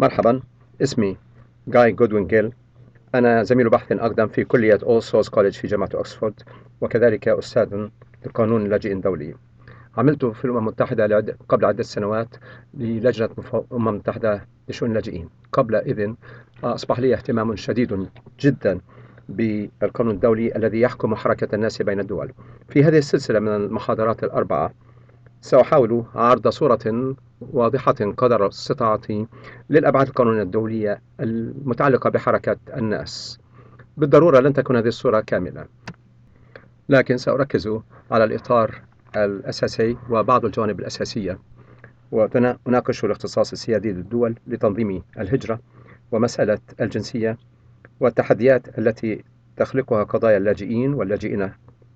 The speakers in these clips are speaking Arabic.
مرحبا اسمي جاي جودوين جيل. أنا زميل بحث أقدم في كلية All Souls College في جامعة أكسفورد وكذلك أستاذ لقانون اللاجئين الدولي عملت في الأمم المتحدة قبل عدة سنوات للجنة الأمم المتحدة لشؤون اللاجئين. قبل إذن أصبح لي اهتمام شديد جدا بالقانون الدولي الذي يحكم حركة الناس بين الدول. في هذه السلسلة من المحاضرات الأربعة سأحاول عرض صورة واضحة قدر استطاعتي للأبعاد القانونية الدولية المتعلقة بحركة الناس. بالضرورة لن تكون هذه الصورة كاملة. لكن سأركز على الإطار الأساسي وبعض الجوانب الأساسية. وأناقش الاختصاص السيادي للدول لتنظيم الهجرة ومسألة الجنسية والتحديات التي تخلقها قضايا اللاجئين واللاجئين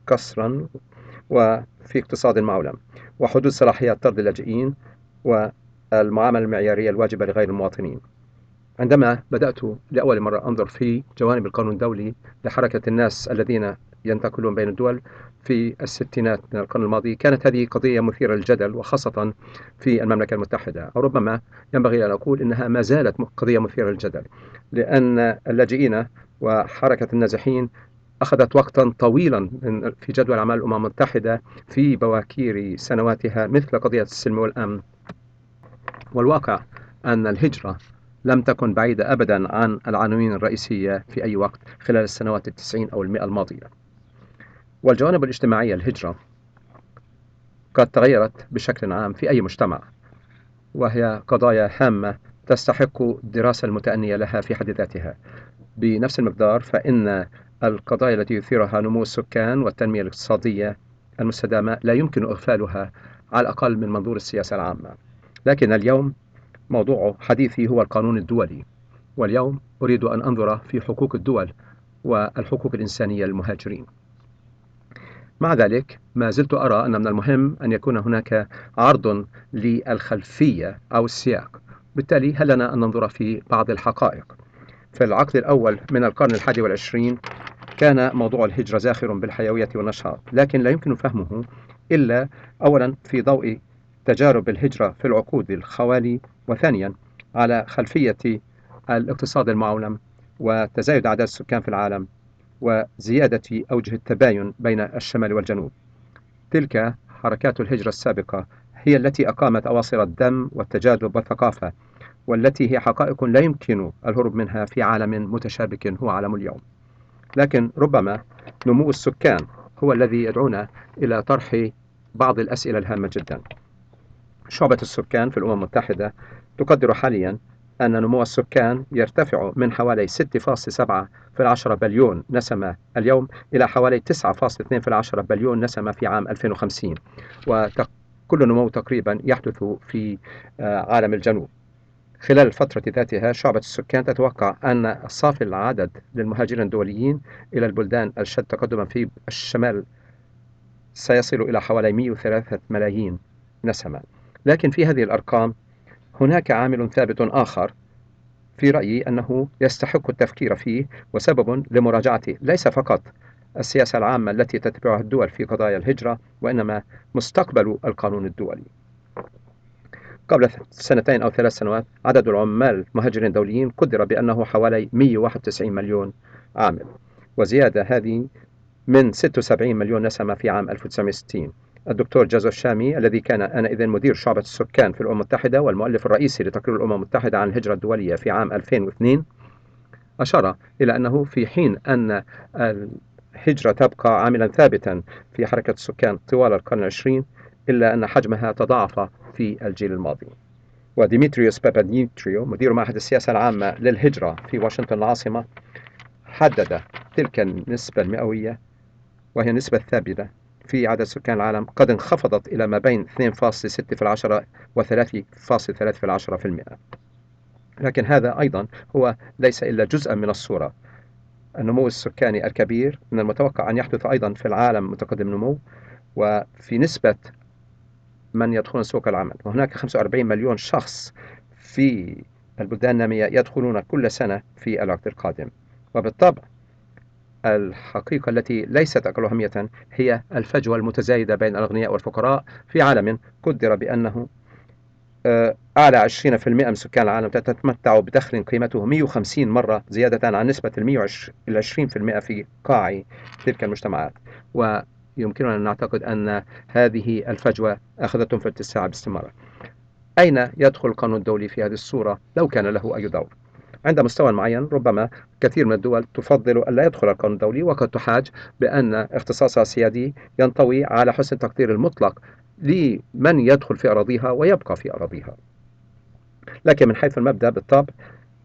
كسرا وفي اقتصاد معولم وحدود صلاحيات طرد اللاجئين والمعاملة المعيارية الواجبة لغير المواطنين. عندما بدأت لأول مرة أنظر في جوانب القانون الدولي لحركة الناس الذين ينتقلون بين الدول في الستينات من القرن الماضي كانت هذه قضية مثيرة للجدل وخاصة في المملكة المتحدة. أو ربما ينبغي أن أقول إنها ما زالت قضية مثيرة للجدل لأن اللاجئين وحركة النازحين أخذت وقتا طويلا في جدول أعمال الأمم المتحدة في بواكير سنواتها مثل قضية السلم والأمن. والواقع أن الهجرة لم تكن بعيدة أبدا عن العناوين الرئيسية في أي وقت خلال السنوات التسعين أو المئة الماضية. والجوانب الاجتماعية الهجرة قد تغيرت بشكل عام في أي مجتمع وهي قضايا هامة تستحق الدراسة المتأنية لها في حد ذاتها. بنفس المقدار فإن القضايا التي يثيرها نمو السكان والتنمية الاقتصادية المستدامة لا يمكن إغفالها على الأقل من منظور السياسة العامة. لكن اليوم موضوع حديثي هو القانون الدولي. واليوم أريد أن أنظر في حقوق الدول والحقوق الإنسانية للمهاجرين. مع ذلك ما زلت أرى أن من المهم أن يكون هناك عرض للخلفية أو السياق. بالتالي هل لنا أن ننظر في بعض الحقائق؟ في العقد الأول من القرن الحادي والعشرين كان موضوع الهجرة زاخر بالحيوية والنشاط لكن لا يمكن فهمه إلا أولا في ضوء تجارب الهجرة في العقود الخوالي وثانيا على خلفية الاقتصاد المعولم وتزايد أعداد السكان في العالم وزيادة أوجه التباين بين الشمال والجنوب. تلك حركات الهجرة السابقة هي التي أقامت أواصر الدم والتجاذب والثقافة والتي هي حقائق لا يمكن الهروب منها في عالم متشابك هو عالم اليوم. لكن ربما نمو السكان هو الذي يدعونا إلى طرح بعض الأسئلة الهامة جدا. شعبة السكان في الأمم المتحدة تقدر حاليا أن نمو السكان يرتفع من حوالي 6.7 في العشرة بليون نسمة اليوم إلى حوالي 9.2 في العشرة بليون نسمة في عام 2050 وكل نمو تقريبا يحدث في آه، عالم الجنوب. خلال الفترة ذاتها شعبة السكان تتوقع أن صافي العدد للمهاجرين الدوليين إلى البلدان الشد تقدما في الشمال سيصل إلى حوالي 103 ملايين نسمة. لكن في هذه الأرقام هناك عامل ثابت آخر في رأيي أنه يستحق التفكير فيه وسبب لمراجعته ليس فقط السياسة العامة التي تتبعها الدول في قضايا الهجرة وإنما مستقبل القانون الدولي. قبل سنتين أو ثلاث سنوات عدد العمال المهاجرين الدوليين قدر بأنه حوالي 191 مليون عامل وزيادة هذه من 76 مليون نسمة في عام 1960 الدكتور جازوف شامي الذي كان آنئذ مدير شعبة السكان في الأمم المتحدة والمؤلف الرئيسي لتقرير الأمم المتحدة عن الهجرة الدولية في عام 2002 أشار إلى أنه في حين أن الهجرة تبقى عاملا ثابتا في حركة السكان طوال القرن العشرين إلا أن حجمها تضاعف في الجيل الماضي. وديمتريوس باباديمتريو مدير معهد السياسة العامة للهجرة في واشنطن العاصمة حدد تلك النسبة المئوية وهي النسبة الثابتة في عدد سكان العالم قد انخفضت إلى ما بين 2.6 في العشرة و 3.3 في العشرة في المئة. لكن هذا أيضا هو ليس إلا جزءا من الصورة. النمو السكاني الكبير من المتوقع أن يحدث أيضا في العالم متقدم النمو وفي نسبة من يدخلون سوق العمل. وهناك 45 مليون شخص في البلدان النامية يدخلون كل سنة في الوقت القادم. وبالطبع الحقيقة التي ليست أقل أهمية هي الفجوة المتزايدة بين الأغنياء والفقراء في عالم قدر بأنه آه، أعلى 20% من سكان العالم تتمتع بدخل قيمته 150 مرة زيادة عن نسبة ال 20% في قاع تلك المجتمعات. ويمكننا أن نعتقد أن هذه الفجوة أخذتهم في اتساع باستمرار. أين يدخل القانون الدولي في هذه الصورة؟ لو كان له أي دور؟ عند مستوى معين ربما كثير من الدول تفضل ألا يدخل القانون الدولي وقد تحاج بأن اختصاصها السيادي ينطوي على حسن التقدير المطلق لمن يدخل في أراضيها ويبقى في أراضيها. لكن من حيث المبدأ بالطبع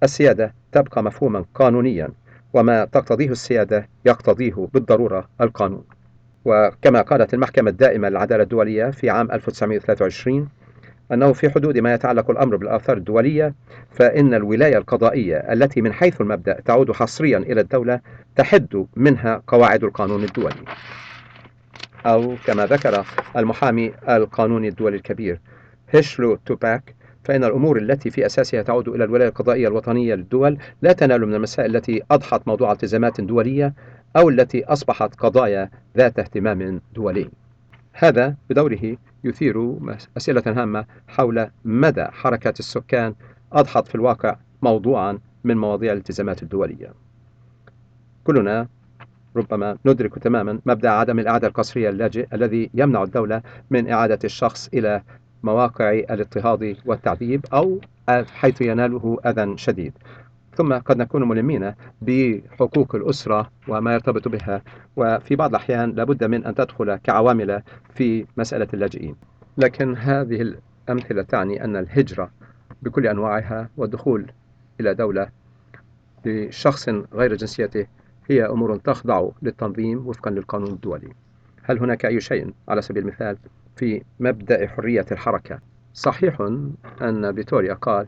السيادة تبقى مفهوما قانونيا وما تقتضيه السيادة يقتضيه بالضرورة القانون. وكما قالت المحكمة الدائمة للعدالة الدولية في عام 1923 أنه في حدود ما يتعلق الأمر بالآثار الدولية فإن الولاية القضائية التي من حيث المبدأ تعود حصريا إلى الدولة تحد منها قواعد القانون الدولي. أو كما ذكر المحامي القانوني الدولي الكبير هيشلو توباك فإن الأمور التي في أساسها تعود إلى الولاية القضائية الوطنية للدول لا تنال من المسائل التي أضحت موضوع التزامات دولية أو التي أصبحت قضايا ذات اهتمام دولي. هذا بدوره يثير أسئلة هامة حول مدى حركة السكان أضحت في الواقع موضوعا من مواضيع الالتزامات الدولية. كلنا ربما ندرك تماما مبدأ عدم الإعادة القسرية اللاجئ الذي يمنع الدولة من إعادة الشخص إلى مواقع الاضطهاد والتعذيب أو حيث يناله أذى شديد. ثم قد نكون ملمين بحقوق الأسرة وما يرتبط بها وفي بعض الأحيان لابد من أن تدخل كعوامل في مسألة اللاجئين. لكن هذه الأمثلة تعني أن الهجرة بكل أنواعها والدخول إلى دولة لشخص غير جنسيته هي أمور تخضع للتنظيم وفقا للقانون الدولي. هل هناك أي شيء على سبيل المثال في مبدأ حرية الحركة؟ صحيح أن فيتوريا قال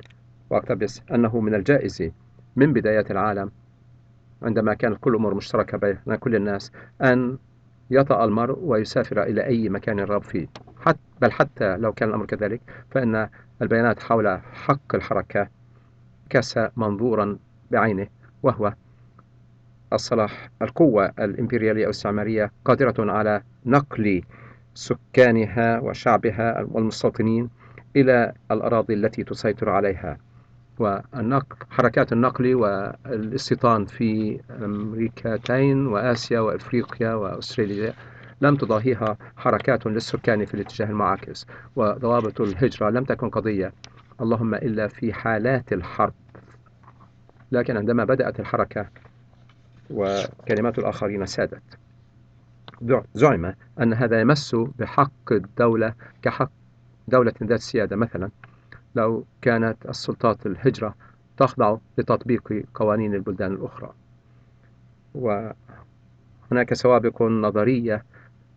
واقتبس أنه من الجائز من بدايات العالم عندما كانت كل أمور مشتركة بين كل الناس أن يطأ المرء ويسافر إلى أي مكان رغب فيه. حتى بل حتى لو كان الأمر كذلك فإن البيانات حول حق الحركة كاس منظورا بعينه وهو الصلاح القوة الإمبريالية أو الاستعمارية قادرة على نقل سكانها وشعبها والمستوطنين إلى الأراضي التي تسيطر عليها. والنقل حركات النقل والاستيطان في أمريكتين وآسيا وأفريقيا وأستراليا لم تضاهيها حركات للسكان في الاتجاه المعاكس وضوابط الهجرة لم تكن قضية. اللهم إلا في حالات الحرب. لكن عندما بدأت الحركة وكلمات الآخرين سادت. زعم أن هذا يمس بحق الدولة كحق دولة ذات سيادة مثلا. لو كانت السلطات الهجرة تخضع لتطبيق قوانين البلدان الأخرى. وهناك سوابق نظرية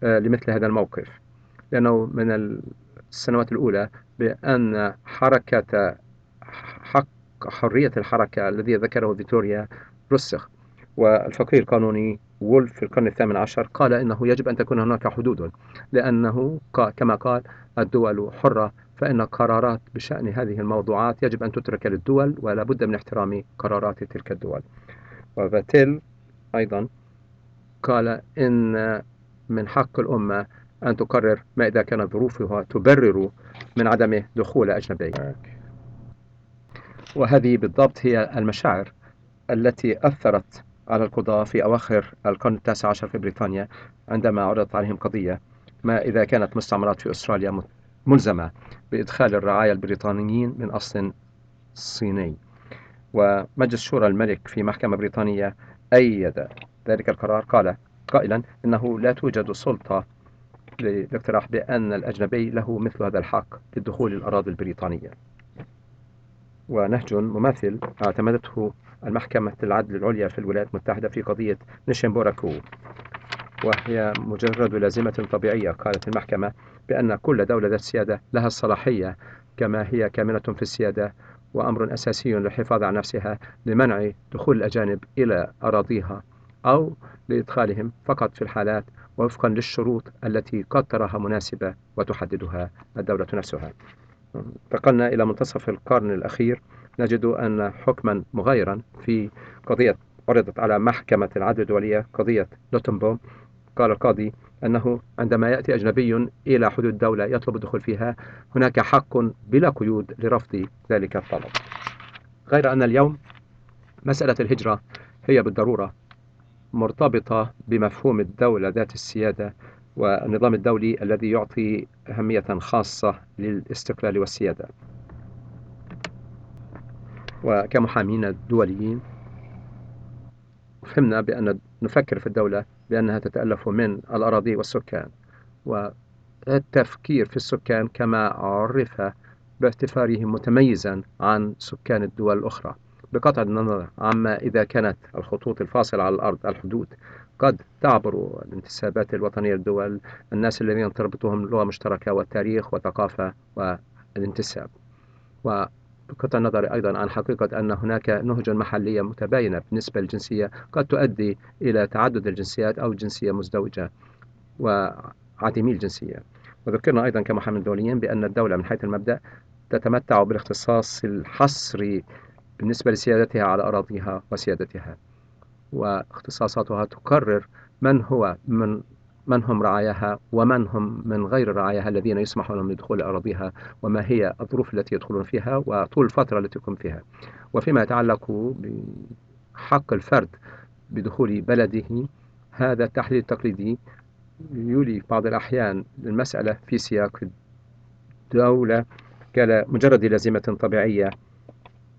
آه، لمثل هذا الموقف. لأنه من السنوات الأولى بأن حركة حق حرية الحركة الذي ذكره فيتوريا رسخ. والفقيه القانوني وولف في القرن الثامن عشر قال إنه يجب أن تكون هناك حدود لأنه كما قال الدول حرة فإن قرارات بشأن هذه الموضوعات يجب أن تترك للدول ولا بد من احترام قرارات تلك الدول. وفاتيل أيضا قال إن من حق الأمة أن تقرر ما إذا كانت ظروفها تبرر من عدم دخول أجنبي. وهذه بالضبط هي المشاعر التي أثرت على القضاة في أواخر القرن التاسع عشر في بريطانيا عندما عرضت عليهم قضية ما إذا كانت مستعمرات في أستراليا ملزمة بإدخال الرعايا البريطانيين من أصل صيني. ومجلس شورى الملك في محكمة بريطانية أيد ذلك القرار قال قائلا إنه لا توجد سلطة للاقتراح بأن الأجنبي له مثل هذا الحق للدخول الأراضي البريطانية. ونهج مماثل اعتمدته المحكمة العدل العليا في الولايات المتحدة في قضية نيشنبوراكو. وهي مجرد لازمة طبيعية. قالت المحكمة بأن كل دولة ذات سيادة لها الصلاحية كما هي كامنة في السيادة وأمر أساسي للحفاظ على نفسها لمنع دخول الأجانب إلى أراضيها أو لإدخالهم فقط في الحالات وفقا للشروط التي قد تراها مناسبة وتحددها الدولة نفسها. انتقلنا إلى منتصف القرن الأخير. نجد أن حكما مغايرا في قضية عرضت على محكمة العدل الدولية قضية لوتنبوم. قال القاضي أنه عندما يأتي أجنبي إلى حدود دولة يطلب الدخول فيها هناك حق بلا قيود لرفض ذلك الطلب. غير أن اليوم مسألة الهجرة هي بالضرورة مرتبطة بمفهوم الدولة ذات السيادة والنظام الدولي الذي يعطي أهمية خاصة للاستقلال والسيادة. وكمحامين دوليين فهمنا بأن نفكر في الدولة بأنها تتألف من الأراضي والسكان والتفكير في السكان كما عرف باعتباره متميزا عن سكان الدول الأخرى. بقطع النظر عما إذا كانت الخطوط الفاصلة على الأرض الحدود قد تعبر الانتسابات الوطنية للدول الناس الذين تربطهم لغة مشتركة والتاريخ والثقافة والانتساب. وبقطع النظر أيضا عن حقيقة أن هناك نهج محلية متباينة بالنسبة للجنسية قد تؤدي إلى تعدد الجنسيات أو جنسية مزدوجة وعديمي الجنسية. وذكرنا أيضا كمحامين دوليين بأن الدولة من حيث المبدأ تتمتع بالاختصاص الحصري بالنسبة لسيادتها على أراضيها وسيادتها واختصاصاتها تقرر من هو من من هم رعاياها ومن هم من غير رعاياها الذين يسمح لهم بدخول أراضيها وما هي الظروف التي يدخلون فيها وطول الفترة التي يكون فيها. وفيما يتعلق بحق الفرد بدخول بلده هذا التحليل التقليدي يولي بعض الأحيان المسألة في سياق الدولة كمجرد لازمة طبيعية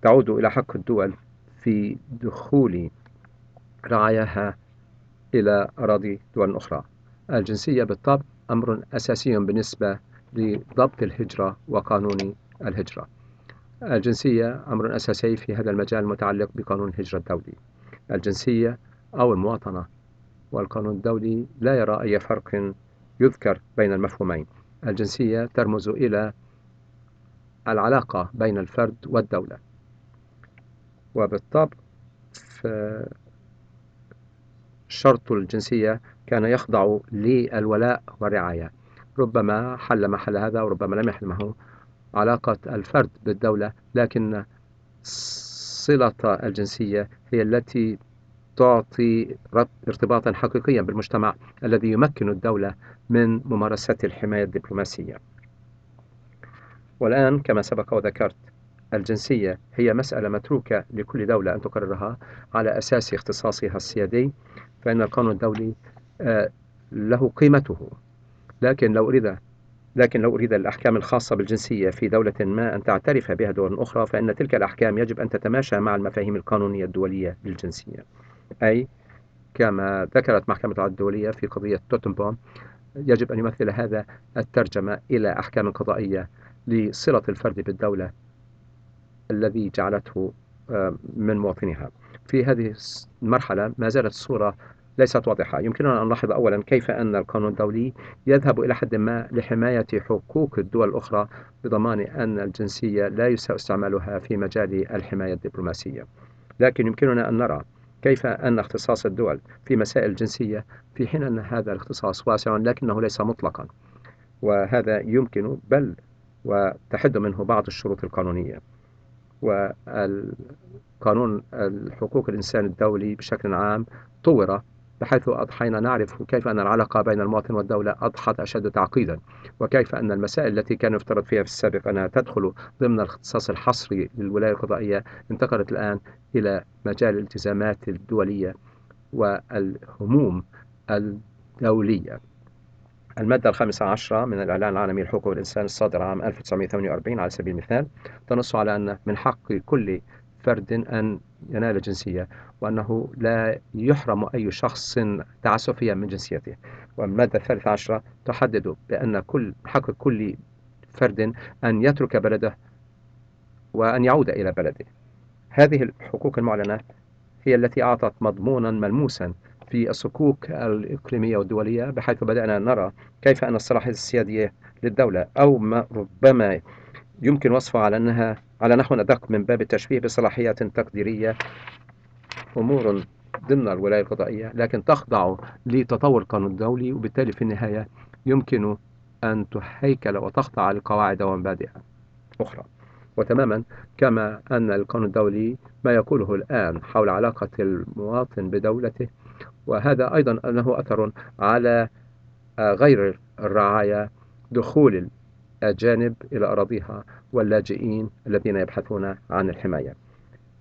تعود إلى حق الدول في دخول رعاياها إلى أراضي دول أخرى. الجنسية بالطبع أمر أساسي بالنسبة لضبط الهجرة وقانون الهجرة. الجنسية أمر أساسي في هذا المجال المتعلق بقانون الهجرة الدولي. الجنسية أو المواطنة والقانون الدولي لا يرى أي فرق يذكر بين المفهومين. الجنسية ترمز إلى العلاقة بين الفرد والدولة. وبالطبع شرط الجنسية كان يخضع للولاء والرعاية. ربما حل محل هذا وربما لم يحل معه علاقة الفرد بالدولة لكن صلة الجنسية هي التي تعطي ارتباطا حقيقيا بالمجتمع الذي يمكن الدولة من ممارسة الحماية الدبلوماسية. والآن كما سبق وذكرت الجنسية هي مسألة متروكة لكل دولة أن تقررها على أساس اختصاصها السيادي فإن القانون الدولي له قيمته. لكن لو أريد لكن لو أريد الأحكام الخاصة بالجنسية في دولة ما أن تعترف بها دول أخرى فإن تلك الأحكام يجب أن تتماشى مع المفاهيم القانونية الدولية للجنسية. أي كما ذكرت محكمة العدل الدولية في قضية توتنبوم يجب أن يمثل هذا الترجمة إلى أحكام قضائية لصلة الفرد بالدولة الذي جعلته آه، من مواطنيها في هذه المرحلة ما زالت الصورة ليست واضحة. يمكننا أن نلاحظ أولا كيف أن القانون الدولي يذهب إلى حد ما لحماية حقوق الدول الأخرى بضمان أن الجنسية لا يساء استعمالها في مجال الحماية الدبلوماسية. لكن يمكننا أن نرى كيف أن اختصاص الدول في مسائل الجنسية في حين أن هذا الاختصاص واسع لكنه ليس مطلقا. وهذا يمكن بل وتحد منه بعض الشروط القانونية. والقانون الحقوق الإنسان الدولي بشكل عام طور بحيث أضحينا نعرف كيف أن العلاقة بين المواطن والدولة أضحت أشد تعقيدا وكيف أن المسائل التي كان يفترض فيها في السابق أنها تدخل ضمن الاختصاص الحصري للولاية القضائية انتقلت الآن إلى مجال الالتزامات الدولية والهموم الدولية. المادة الخامسة عشرة من الإعلان العالمي لحقوق الإنسان الصادر عام 1948 على سبيل المثال تنص على أن من حق كل فرد أن ينال جنسية وأنه لا يحرم أي شخص تعسفيا من جنسيته. والمادة الثالثة عشرة تحدد بأن كل حق كل فرد أن يترك بلده وأن يعود إلى بلده. هذه الحقوق المعلنة هي التي أعطت مضمونا ملموسا في الصكوك الإقليمية والدولية بحيث بدأنا نرى كيف أن الصلاحية السيادية للدولة أو ما ربما يمكن وصفها على أنها على نحو أدق من باب التشبيه بصلاحيات تقديرية أمور ضمن الولاية القضائية لكن تخضع لتطور القانون الدولي وبالتالي في النهاية يمكن أن تهيكل وتخضع لقواعد ومبادئ أخرى. وتماما كما أن القانون الدولي ما يقوله الآن حول علاقة المواطن بدولته وهذا أيضا له أثر على غير الرعاية دخول الأجانب إلى أراضيها واللاجئين الذين يبحثون عن الحماية.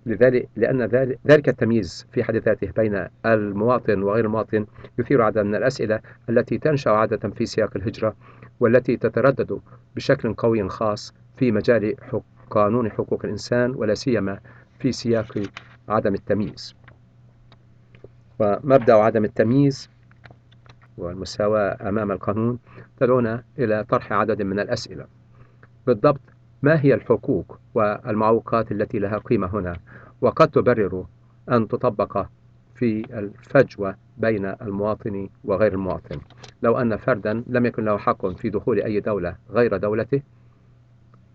لذلك لأن ذلك التمييز في حد ذاته بين المواطن وغير المواطن يثير عدد من الأسئلة التي تنشأ عادة في سياق الهجرة والتي تتردد بشكل قوي خاص في مجال قانون حقوق الإنسان ولا سيما في سياق عدم التمييز. ومبدأ عدم التمييز والمساواة أمام القانون تدعونا إلى طرح عدد من الأسئلة. بالضبط ما هي الحقوق والمعوقات التي لها قيمة هنا؟ وقد تبرر أن تطبق في الفجوة بين المواطن وغير المواطن. لو أن فردا لم يكن له حق في دخول أي دولة غير دولته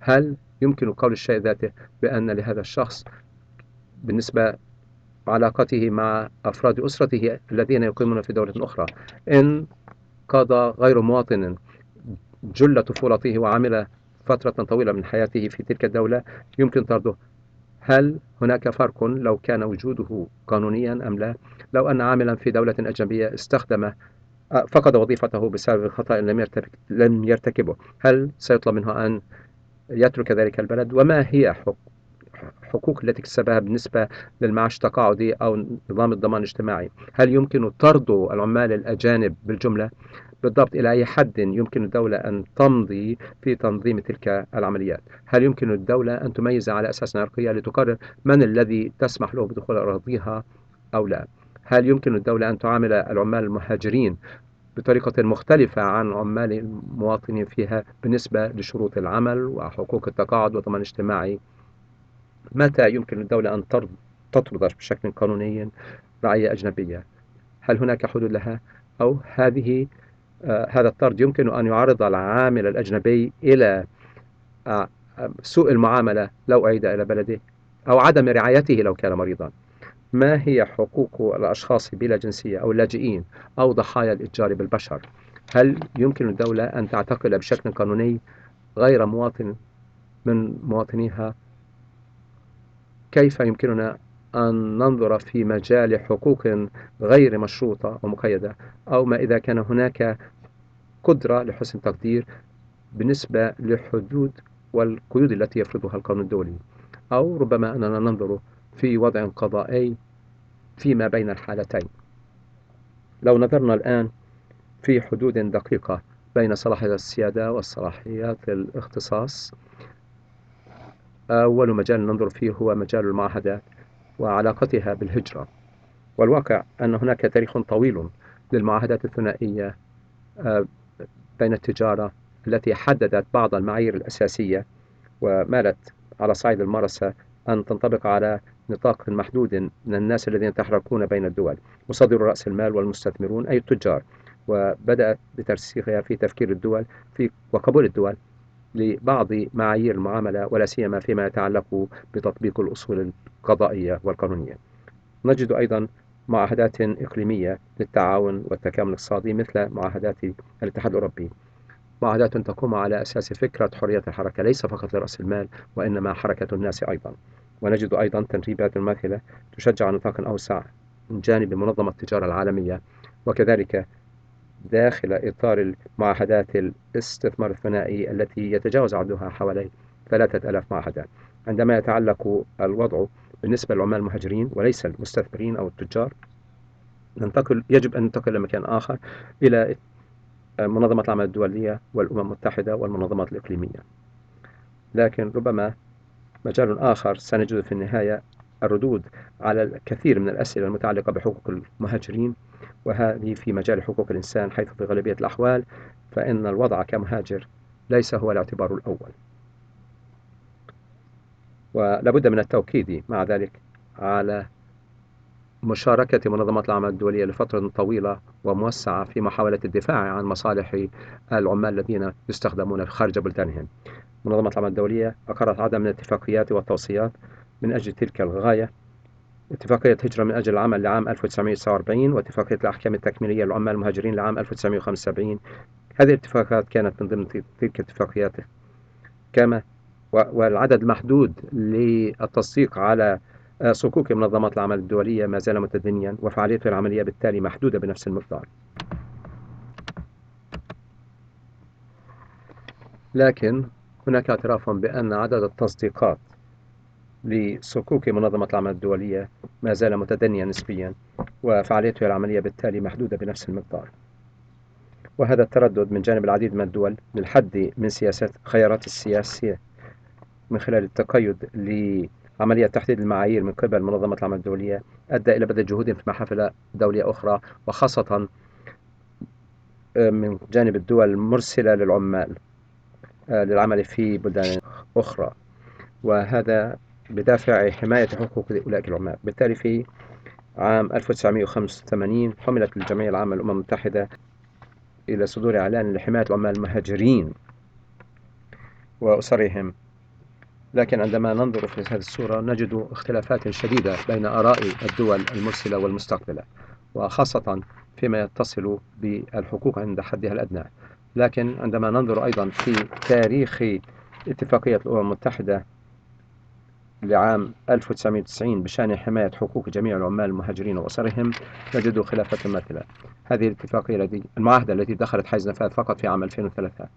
هل يمكن قول الشيء ذاته بأن لهذا الشخص بالنسبة علاقته مع أفراد أسرته الذين يقيمون في دولة أخرى. إن قضى غير مواطن جل طفولته وعمل فترة طويلة من حياته في تلك الدولة يمكن طرده. هل هناك فرق لو كان وجوده قانونيا أم لا؟ لو أن عاملا في دولة أجنبية استخدم فقد وظيفته بسبب خطأ لم لم يرتكبه هل سيطلب منه أن يترك ذلك البلد؟ وما هي حق حقوق التي اكتسبها بالنسبة للمعاش التقاعدي أو نظام الضمان الاجتماعي. هل يمكن طرد العمال الأجانب بالجملة؟ بالضبط إلى أي حد يمكن الدولة أن تمضي في تنظيم تلك العمليات؟ هل يمكن الدولة أن تميز على أساس عرقية لتقرر من الذي تسمح له بدخول أراضيها أو لا؟ هل يمكن الدولة أن تعامل العمال المهاجرين بطريقة مختلفة عن عمال المواطنين فيها بالنسبة لشروط العمل وحقوق التقاعد والضمان الاجتماعي؟ متى يمكن للدولة أن تطرد بشكل قانوني رعية أجنبية؟ هل هناك حدود لها؟ أو هذه آه هذا الطرد يمكن أن يعرض العامل الأجنبي إلى آه سوء المعاملة لو أعيد إلى بلده أو عدم رعايته لو كان مريضا. ما هي حقوق الأشخاص بلا جنسية أو اللاجئين أو ضحايا الإتجار بالبشر؟ هل يمكن الدولة أن تعتقل بشكل قانوني غير مواطن من مواطنيها؟ كيف يمكننا أن ننظر في مجال حقوق غير مشروطة ومقيدة أو ما إذا كان هناك قدرة لحسن تقدير بالنسبة لحدود والقيود التي يفرضها القانون الدولي. أو ربما أننا ننظر في وضع قضائي فيما بين الحالتين. لو نظرنا الآن في حدود دقيقة بين صلاحيات السيادة والصلاحيات الاختصاص أول مجال ننظر فيه هو مجال المعاهدات وعلاقتها بالهجرة. والواقع أن هناك تاريخ طويل للمعاهدات الثنائية آه، بين التجارة التي حددت بعض المعايير الأساسية ومالت على صعيد الممارسة أن تنطبق على نطاق محدود من الناس الذين يتحركون بين الدول. مصدر رأس المال والمستثمرون أي التجار. وبدأت بترسيخها في تفكير الدول في وقبول الدول. لبعض معايير المعاملة ولا سيما فيما يتعلق بتطبيق الأصول القضائية والقانونية. نجد أيضا معاهدات إقليمية للتعاون والتكامل الاقتصادي مثل معاهدات الاتحاد الأوروبي. معاهدات تقوم على أساس فكرة حرية الحركة ليس فقط لرأس المال وإنما حركة الناس أيضا. ونجد أيضا تدريبات مماثلة تشجع نطاق أوسع من جانب منظمة التجارة العالمية وكذلك داخل إطار المعاهدات الاستثمار الثنائي التي يتجاوز عددها حوالي ثلاثة ألاف معاهدة. عندما يتعلق الوضع بالنسبة للعمال المهاجرين وليس المستثمرين أو التجار ننتقل يجب أن ننتقل لمكان آخر إلى منظمة العمل الدولية والأمم المتحدة والمنظمات الإقليمية. لكن ربما مجال آخر سنجد في النهاية الردود على الكثير من الأسئلة المتعلقة بحقوق المهاجرين وهذه في مجال حقوق الإنسان حيث في غالبية الأحوال فإن الوضع كمهاجر ليس هو الاعتبار الأول. ولابد من التوكيد مع ذلك على مشاركة منظمات العمل الدولية لفترة طويلة وموسعة في محاولة الدفاع عن مصالح العمال الذين يستخدمون خارج بلدانهم. منظمة العمل الدولية أقرت عدد من الاتفاقيات والتوصيات من أجل تلك الغاية. اتفاقية هجرة من أجل العمل لعام 1949 واتفاقية الأحكام التكميلية للعمال المهاجرين لعام 1975 هذه الاتفاقات كانت من ضمن تلك الاتفاقيات كما والعدد محدود للتصديق على صكوك منظمات العمل الدولية ما زال متدنيا وفعاليته العملية بالتالي محدودة بنفس المقدار. لكن هناك اعتراف بأن عدد التصديقات لصكوك منظمة العمل الدولية ما زال متدنيا نسبيا وفعاليته العملية بالتالي محدودة بنفس المقدار. وهذا التردد من جانب العديد من الدول للحد من سياسات خيارات السياسية من خلال التقيد لعملية تحديد المعايير من قبل منظمة العمل الدولية أدى إلى بذل جهود في محافل دولية أخرى وخاصة آه، من جانب الدول المرسلة للعمال آه، للعمل في بلدان أخرى. وهذا بدافع حماية حقوق أولئك العمال. بالتالي في عام 1985 حملت الجمعية العامة للأمم المتحدة إلى صدور إعلان لحماية العمال المهاجرين وأسرهم. لكن عندما ننظر في هذه الصورة نجد اختلافات شديدة بين آراء الدول المرسلة والمستقبلة وخاصة فيما يتصل بالحقوق عند حدها الأدنى. لكن عندما ننظر أيضا في تاريخ اتفاقية الأمم المتحدة لعام 1990 بشأن حماية حقوق جميع العمال المهاجرين وأسرهم نجد خلافات ماثلة. هذه الاتفاقية التي المعاهدة التي دخلت حيز نفاذ فقط في عام 2003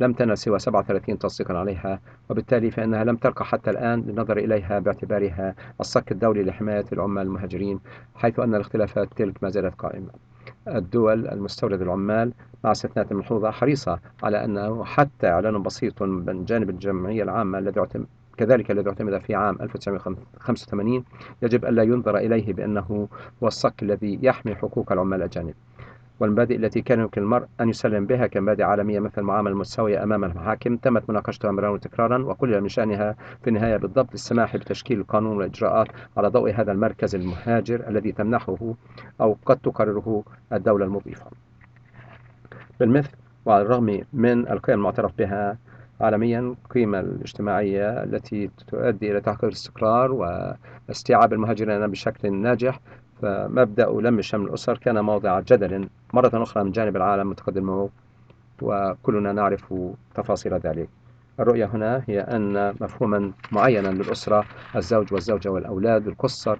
لم تنل سوى 37 تصديقا عليها وبالتالي فإنها لم ترقى حتى الآن للنظر إليها باعتبارها الصك الدولي لحماية العمال المهاجرين حيث أن الاختلافات تلك ما زالت قائمة. الدول المستورد العمال مع استثناءات ملحوظة حريصة على أنه حتى إعلان بسيط من جانب الجمعية العامة الذي كذلك الذي اعتمد في عام 1985 يجب ألا ينظر إليه بأنه هو الصك الذي يحمي حقوق العمال الأجانب. والمبادئ التي كان يمكن المرء أن يسلم بها كمبادئ عالمية مثل المعاملة المتساوية أمام المحاكم تمت مناقشتها مرارا وتكرارا وكل من شأنها في النهاية بالضبط السماح بتشكيل القانون والإجراءات على ضوء هذا المركز المهاجر الذي تمنحه أو قد تقرره الدولة المضيفة. بالمثل وعلى الرغم من القيم المعترف بها عالميا القيمة الاجتماعية التي تؤدي إلى تحقيق الاستقرار واستيعاب المهاجرين بشكل ناجح. فمبدأ لم شمل الأسر كان موضع جدل مرة أخرى من جانب العالم المتقدم وكلنا نعرف تفاصيل ذلك. الرؤية هنا هي أن مفهوما معينا للأسرة الزوج والزوجة والأولاد القصر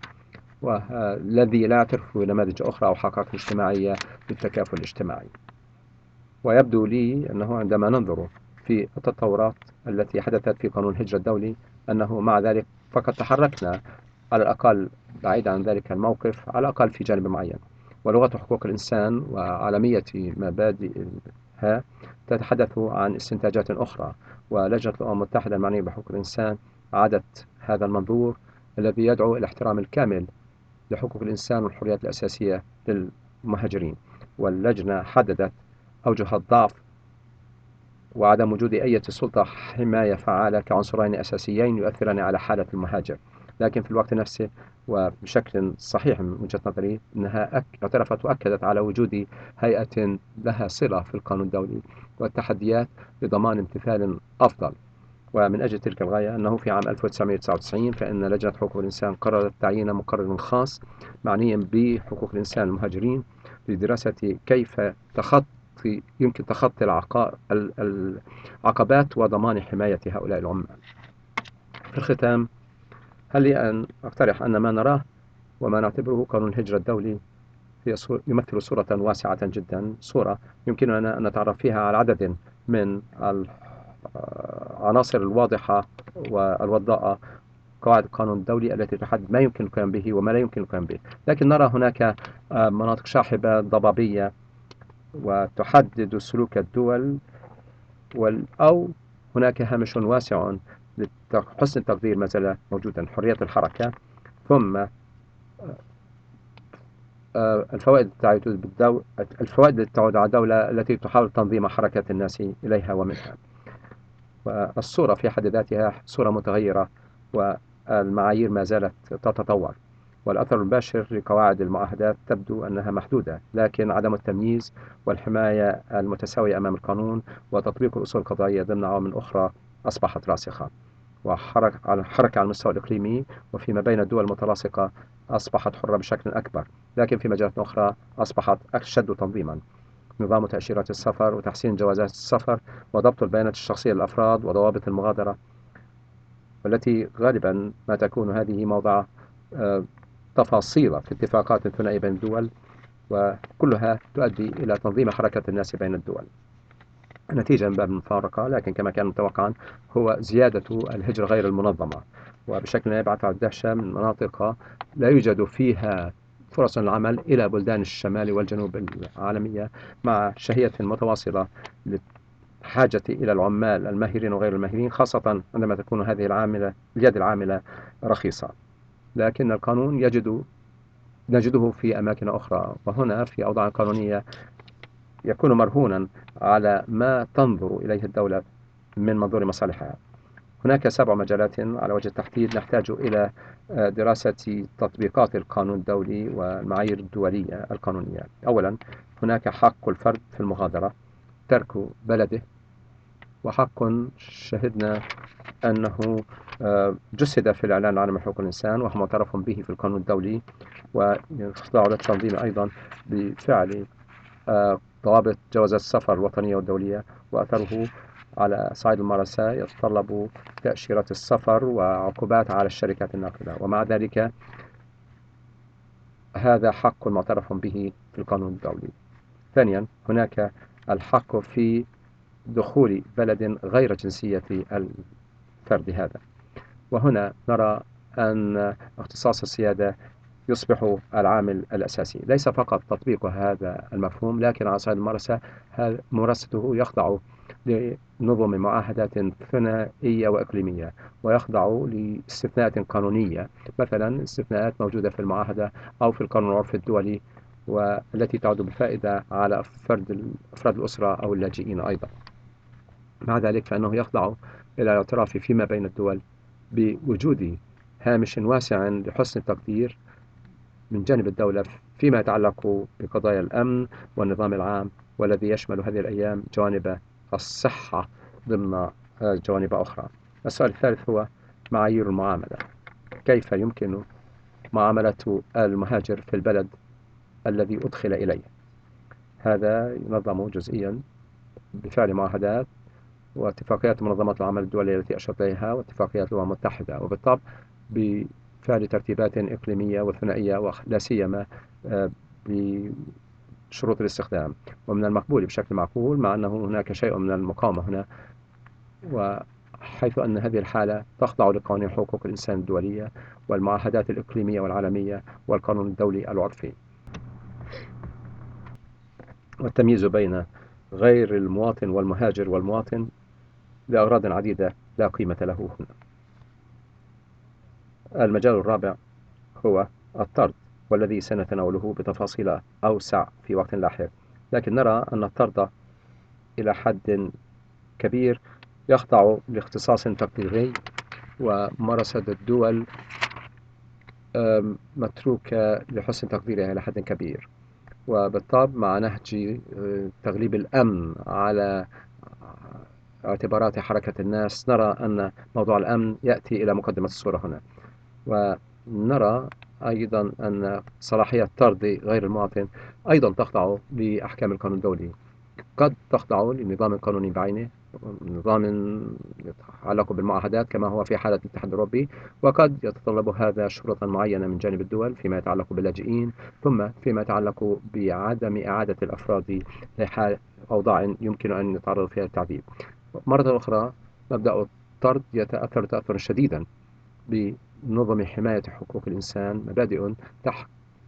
والذي لا يعترف بنماذج أخرى أو حقائق اجتماعية للتكافل الاجتماعي. ويبدو لي أنه عندما ننظر في التطورات التي حدثت في قانون الهجرة الدولي أنه مع ذلك فقد تحركنا على الأقل بعيد عن ذلك الموقف على الأقل في جانب معين. ولغة حقوق الإنسان وعالمية مبادئها تتحدث عن استنتاجات أخرى ولجنة الأمم المتحدة المعنية بحقوق الإنسان عادت هذا المنظور الذي يدعو إلى الاحترام الكامل لحقوق الإنسان والحريات الأساسية للمهاجرين. واللجنة حددت أوجه الضعف وعدم وجود أي سلطة حماية فعالة كعنصرين أساسيين يؤثران على حالة المهاجر. لكن في الوقت نفسه وبشكل صحيح من وجهة نظري أنها اعترفت وأكدت على وجود هيئة لها صلة في القانون الدولي والتحديات لضمان امتثال أفضل. ومن أجل تلك الغاية أنه في عام 1999 فإن لجنة حقوق الإنسان قررت تعيين مقرر خاص معنيا بحقوق الإنسان المهاجرين لدراسة كيف تخطي يمكن تخطي العقبات وضمان حماية هؤلاء العمال. في الختام هل لي أن أقترح أن ما نراه وما نعتبره قانون الهجرة الدولي هي يمثل صورة واسعة جدا؟ صورة يمكننا أن نتعرف فيها على عدد من العناصر الواضحة والوضاءة قواعد القانون الدولي التي تحدد ما يمكن القيام به وما لا يمكن القيام به. لكن نرى هناك مناطق شاحبة ضبابية وتحدد سلوك الدول أو هناك هامش واسع لحسن التقدير ما زال موجودا حرية الحركة. ثم آه، الفوائد الفوائد التي تعود على الدولة التي تحاول تنظيم حركة الناس إليها ومنها. والصورة في حد ذاتها صورة متغيرة والمعايير ما زالت تتطور. والأثر المباشر لقواعد المعاهدات تبدو أنها محدودة لكن عدم التمييز والحماية المتساوية أمام القانون وتطبيق الأصول القضائية ضمن عوامل أخرى أصبحت راسخة. وحركة على المستوى الإقليمي وفيما بين الدول المتلاصقة أصبحت حرة بشكل أكبر لكن في مجالات أخرى أصبحت أشد تنظيما. نظام تأشيرات السفر وتحسين جوازات السفر وضبط البيانات الشخصية للأفراد وضوابط المغادرة والتي غالبا ما تكون هذه موضع آه، تفاصيل في اتفاقات ثنائية بين الدول وكلها تؤدي إلى تنظيم حركة الناس بين الدول. نتيجة من باب المفارقة لكن كما كان متوقعا هو زيادة الهجرة غير المنظمة. وبشكل يبعث على الدهشة من مناطق لا يوجد فيها فرص العمل إلى بلدان الشمال والجنوب العالمية مع شهية متواصلة للحاجة إلى العمال الماهرين وغير الماهرين خاصة عندما تكون هذه العاملة اليد العاملة رخيصة. لكن القانون يجد نجده في أماكن أخرى. وهنا في أوضاع قانونية يكون مرهونا على ما تنظر إليه الدولة من منظور مصالحها. هناك سبع مجالات على وجه التحديد نحتاج إلى آه، دراسة تطبيقات القانون الدولي والمعايير الدولية القانونية. أولا هناك حق الفرد في المغادرة ترك بلده وحق شهدنا أنه آه، جسد في الإعلان العالمي لحقوق الإنسان وهو معترف به في القانون الدولي ويخضع للتنظيم أيضا بفعل آه، ضوابط جواز السفر الوطنية والدولية وأثره على صعيد الممارسة يتطلب تأشيرة السفر وعقوبات على الشركات الناقلة. ومع ذلك هذا حق معترف به في القانون الدولي. ثانيا هناك الحق في دخول بلد غير جنسية الفرد هذا. وهنا نرى أن اختصاص السيادة يصبح العامل الأساسي. ليس فقط تطبيق هذا المفهوم لكن على صعيد الممارسة ممارسته يخضع لنظم معاهدات ثنائية وإقليمية ويخضع لاستثناءات قانونية. مثلا استثناءات موجودة في المعاهدة أو في القانون العرفي الدولي والتي تعود بالفائدة على فرد أفراد الأسرة أو اللاجئين أيضا. مع ذلك فإنه يخضع إلى الاعتراف فيما بين الدول بوجود هامش واسع لحسن التقدير من جانب الدولة فيما يتعلق بقضايا الأمن والنظام العام والذي يشمل هذه الأيام جوانب الصحة ضمن جوانب أخرى. السؤال الثالث هو معايير المعاملة. كيف يمكن معاملة المهاجر في البلد الذي أدخل إليه؟ هذا ينظم جزئيا بفعل معاهدات واتفاقيات منظمة العمل الدولية التي أشرت إليها واتفاقيات الأمم المتحدة وبالطبع بفعل ترتيبات إقليمية وثنائية ولا سيما آه، بشروط الاستخدام. ومن المقبول بشكل معقول مع أنه هناك شيء من المقاومة هنا وحيث أن هذه الحالة تخضع لقوانين حقوق الإنسان الدولية والمعاهدات الإقليمية والعالمية والقانون الدولي العرفي والتمييز بين غير المواطن والمهاجر والمواطن لأغراض عديدة لا قيمة له هنا. المجال الرابع هو الطرد والذي سنتناوله بتفاصيل أوسع في وقت لاحق. لكن نرى أن الطرد إلى حد كبير يخضع لاختصاص تقديري وممارسة الدول متروكة لحسن تقديرها إلى حد كبير. وبالطبع مع نهج آه، تغليب الأمن على اعتبارات حركة الناس نرى أن موضوع الأمن يأتي إلى مقدمة الصورة هنا. ونرى أيضا أن صلاحية طرد غير المواطن أيضا تخضع لأحكام القانون الدولي. قد تخضع لنظام قانوني بعينه نظام يتعلق بالمعاهدات كما هو في حالة الاتحاد الأوروبي وقد يتطلب هذا شروطا معينة من جانب الدول فيما يتعلق باللاجئين ثم فيما يتعلق بعدم إعادة الأفراد لحال أوضاع يمكن أن يتعرض فيها التعذيب مرة أخرى مبدأ الطرد يتأثر تأثرا شديدا بنظم حماية حقوق الإنسان مبادئ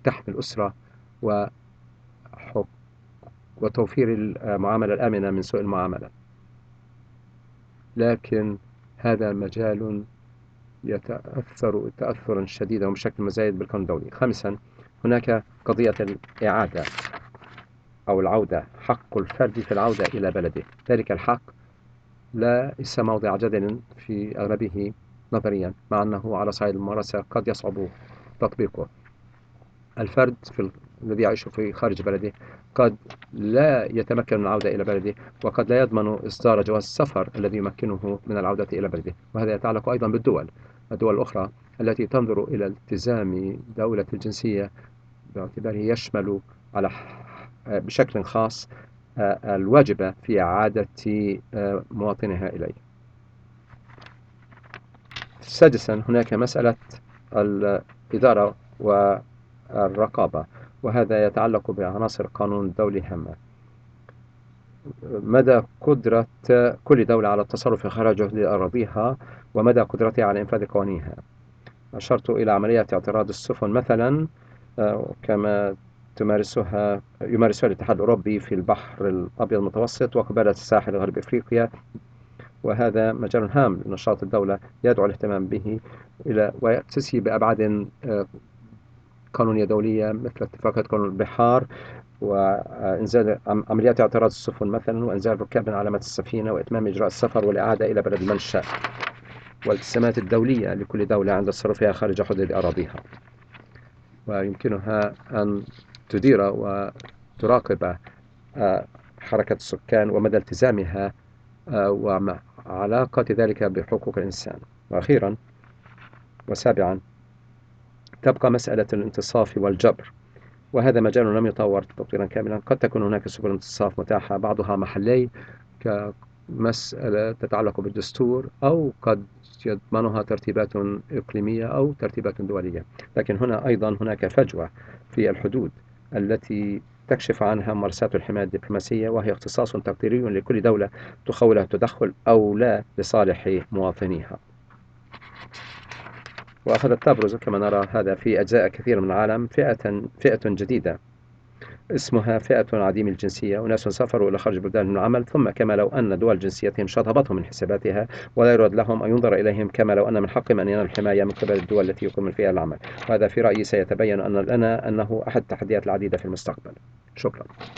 تحمي الأسرة وتوفير المعاملة الآمنة من سوء المعاملة. لكن هذا مجال يتأثر تأثرا شديدا وبشكل مزايد بالقانون الدولي. خامسا هناك قضية الإعادة أو العودة حق الفرد في العودة إلى بلده. ذلك الحق ليس موضع جدل في أغلبه نظريا مع أنه على صعيد الممارسة قد يصعب تطبيقه. الفرد في الذي يعيش في خارج بلده قد لا يتمكن من العودة إلى بلده وقد لا يضمن إصدار جواز السفر الذي يمكنه من العودة إلى بلده. وهذا يتعلق أيضا بالدول الدول الأخرى التي تنظر إلى التزام دولة الجنسية باعتباره يشمل على بشكل خاص الواجبة في إعادة مواطنها إليه سادسا هناك مسألة الإدارة والرقابة وهذا يتعلق بعناصر القانون الدولي هامة مدى قدرة كل دولة على التصرف خارج حدود أراضيها ومدى قدرتها على إنفاذ قوانينها. أشرت إلى عملية اعتراض السفن مثلا آه، كما تمارسها يمارسها الاتحاد الأوروبي في البحر الأبيض المتوسط وقبالة الساحل غرب أفريقيا. وهذا مجال هام لنشاط الدولة يدعو الاهتمام به إلى وتسي بأبعاد آه، قانونية دولية مثل اتفاقية قانون البحار وإنزال عمليات اعتراض السفن مثلا وإنزال ركاب من علامات السفينة وإتمام إجراء السفر والإعادة إلى بلد المنشأ والالتزامات الدولية لكل دولة عند تصرفها خارج حدود أراضيها. ويمكنها أن تدير وتراقب آه، حركة السكان ومدى التزامها آه، وعلاقة ذلك بحقوق الإنسان. وأخيرا وسابعا تبقى مسألة الانتصاف والجبر. وهذا مجال لم يطور تطويرا كاملا. قد تكون هناك سبل انتصاف متاحة بعضها محلي كمسألة تتعلق بالدستور أو قد يضمنها ترتيبات إقليمية أو ترتيبات دولية. لكن هنا أيضا هناك فجوة في الحدود. التي تكشف عنها ممارسات الحماية الدبلوماسية وهي اختصاص تقديري لكل دولة تخولها التدخل أو لا لصالح مواطنيها. وأخذت تبرز كما نرى هذا في أجزاء كثيرة من العالم فئة فئة جديدة. اسمها فئة عديم الجنسية. وناس سافروا إلى خارج بلدان العمل ثم كما لو أن دول جنسيتهم شطبتهم من حساباتها ولا يراد لهم أن ينظر إليهم كما لو أن من حقهم أن ينالوا الحماية من قبل الدول التي يقوم فيها العمل. وهذا في رأيي سيتبين أن لنا أنه أحد التحديات العديدة في المستقبل. شكرا.